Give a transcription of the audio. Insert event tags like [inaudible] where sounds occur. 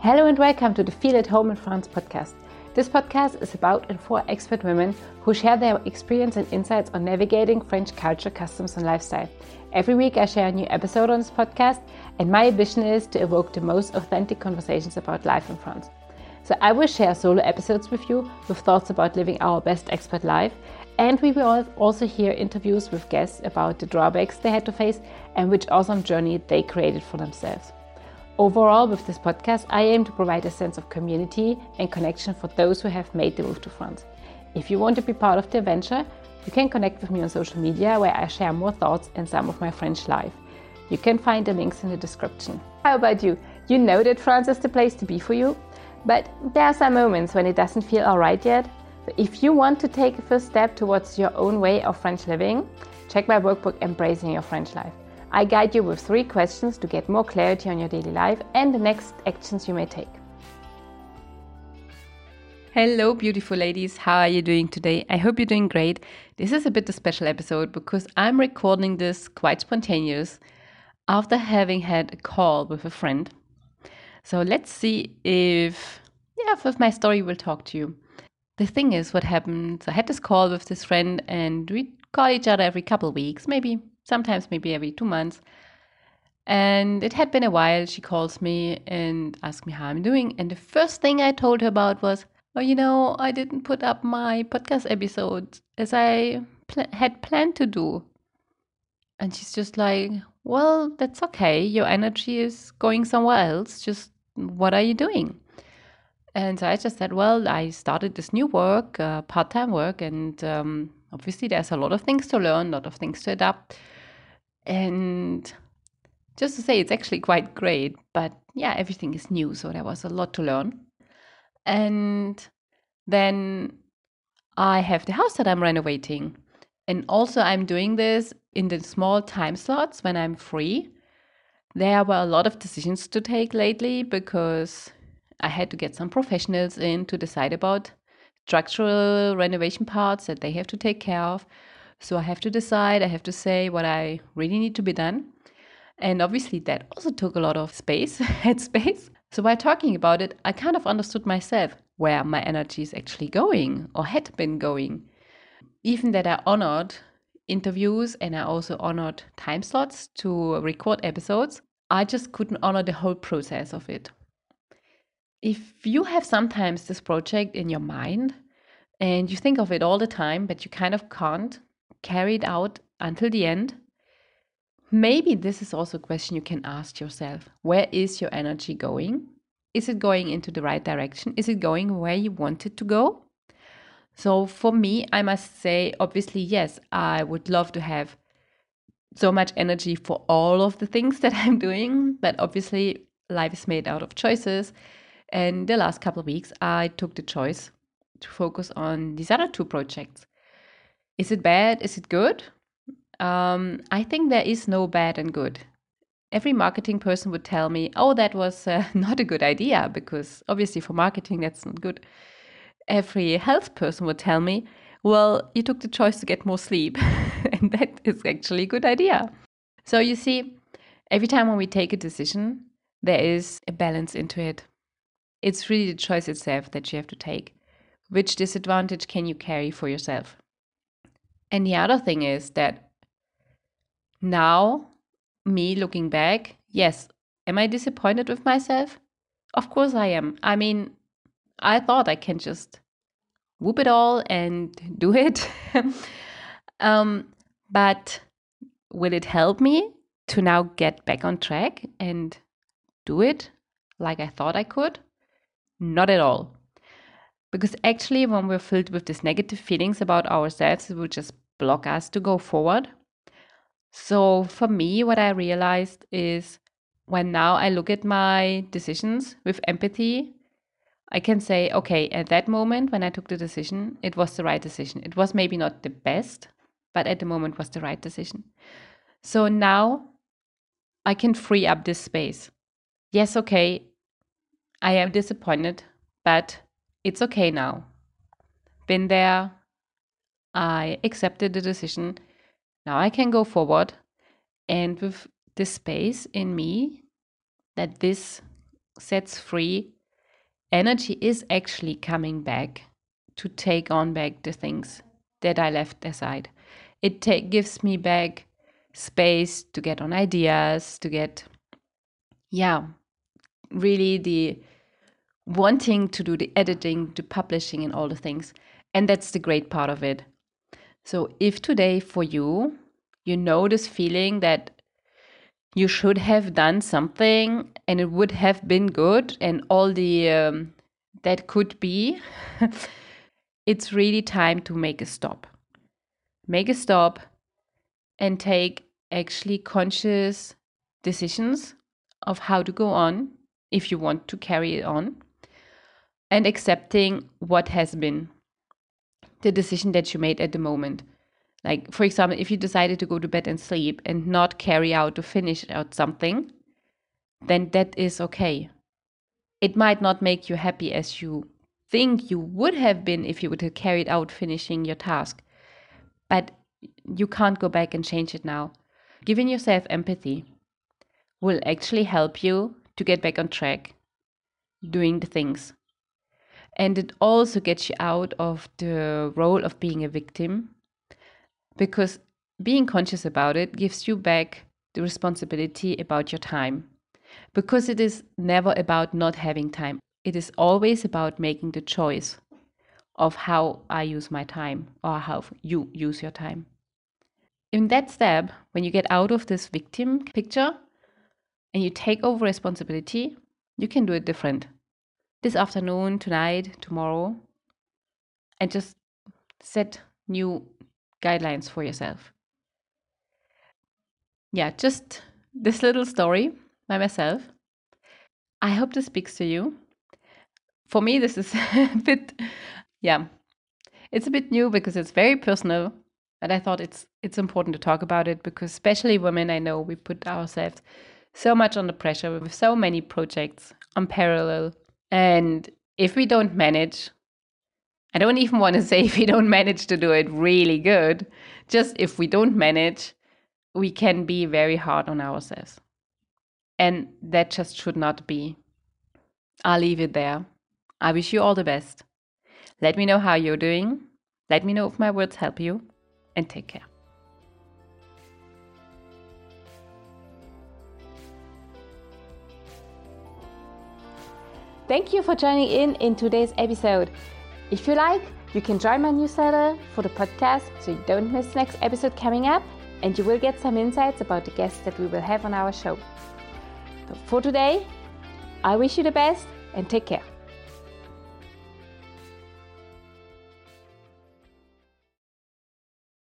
Hello and welcome to the Feel at Home in France podcast. This podcast is about and for expert women who share their experience and insights on navigating French culture, customs, and lifestyle. Every week, I share a new episode on this podcast, and my ambition is to evoke the most authentic conversations about life in France. So, I will share solo episodes with you with thoughts about living our best expert life, and we will also hear interviews with guests about the drawbacks they had to face and which awesome journey they created for themselves. Overall, with this podcast, I aim to provide a sense of community and connection for those who have made the move to France. If you want to be part of the adventure, you can connect with me on social media where I share more thoughts and some of my French life. You can find the links in the description. How about you? You know that France is the place to be for you, but there are some moments when it doesn't feel alright yet. If you want to take a first step towards your own way of French living, check my workbook Embracing Your French Life. I guide you with three questions to get more clarity on your daily life and the next actions you may take. Hello, beautiful ladies. How are you doing today? I hope you're doing great. This is a bit of a special episode because I'm recording this quite spontaneous after having had a call with a friend. So let's see if, yeah, if my story will talk to you. The thing is, what happened, I had this call with this friend and we call each other every couple of weeks, maybe sometimes maybe every two months. And it had been a while. She calls me and asks me how I'm doing. And the first thing I told her about was, Oh, you know, I didn't put up my podcast episodes as I pl- had planned to do. And she's just like, Well, that's okay. Your energy is going somewhere else. Just what are you doing? And so I just said, Well, I started this new work, uh, part time work. And um, obviously, there's a lot of things to learn, a lot of things to adapt. And just to say, it's actually quite great. But yeah, everything is new. So there was a lot to learn. And then I have the house that I'm renovating. And also, I'm doing this in the small time slots when I'm free. There were a lot of decisions to take lately because I had to get some professionals in to decide about structural renovation parts that they have to take care of. So I have to decide, I have to say what I really need to be done. And obviously, that also took a lot of space, [laughs] headspace. So by talking about it, I kind of understood myself where my energy is actually going or had been going. Even that I honored interviews and I also honored time slots to record episodes, I just couldn't honor the whole process of it. If you have sometimes this project in your mind and you think of it all the time, but you kind of can't carry it out until the end, maybe this is also a question you can ask yourself. Where is your energy going? Is it going into the right direction? Is it going where you want it to go? So for me, I must say, obviously, yes, I would love to have so much energy for all of the things that I'm doing, but obviously, life is made out of choices. And the last couple of weeks, I took the choice to focus on these other two projects. Is it bad? Is it good? Um, I think there is no bad and good. Every marketing person would tell me, oh, that was uh, [laughs] not a good idea, because obviously for marketing, that's not good. Every health person would tell me, well, you took the choice to get more sleep, [laughs] and that is actually a good idea. So you see, every time when we take a decision, there is a balance into it. It's really the choice itself that you have to take. Which disadvantage can you carry for yourself? And the other thing is that now, me looking back, yes, am I disappointed with myself? Of course I am. I mean, I thought I can just whoop it all and do [laughs] it. um, but will it help me to now get back on track and do it like I thought I could? Not at all. Because actually, when we're filled with these negative feelings about ourselves, it will just block us to go forward. So, for me, what I realized is when now I look at my decisions with empathy, I can say, okay, at that moment when I took the decision, it was the right decision. It was maybe not the best, but at the moment was the right decision. So now I can free up this space. Yes, okay, I am disappointed, but it's okay now. Been there. I accepted the decision. Now I can go forward. And with this space in me that this sets free, energy is actually coming back to take on back the things that I left aside. It ta- gives me back space to get on ideas, to get, yeah, really the wanting to do the editing, the publishing, and all the things. And that's the great part of it. So, if today for you, you know this feeling that you should have done something and it would have been good, and all the um, that could be, [laughs] it's really time to make a stop. Make a stop and take actually conscious decisions of how to go on if you want to carry it on and accepting what has been the decision that you made at the moment. Like, for example, if you decided to go to bed and sleep and not carry out to finish out something, then that is okay. It might not make you happy as you think you would have been if you would have carried out finishing your task, but you can't go back and change it now. Giving yourself empathy will actually help you to get back on track doing the things. And it also gets you out of the role of being a victim because being conscious about it gives you back the responsibility about your time. Because it is never about not having time, it is always about making the choice of how I use my time or how you use your time. In that step, when you get out of this victim picture and you take over responsibility, you can do it different. This afternoon, tonight, tomorrow, and just set new guidelines for yourself. Yeah, just this little story by myself. I hope this speaks to you. For me, this is [laughs] a bit, yeah, it's a bit new because it's very personal, and I thought it's it's important to talk about it because especially women, I know we put ourselves so much under pressure with so many projects on parallel, and if we don't manage, I don't even want to say [laughs] if we don't manage to do it really good, just if we don't manage, we can be very hard on ourselves. And that just should not be. I'll leave it there. I wish you all the best. Let me know how you're doing. Let me know if my words help you. And take care. Thank you for joining in in today's episode. If you like, you can join my newsletter for the podcast so you don't miss next episode coming up and you will get some insights about the guests that we will have on our show. So for today, I wish you the best and take care.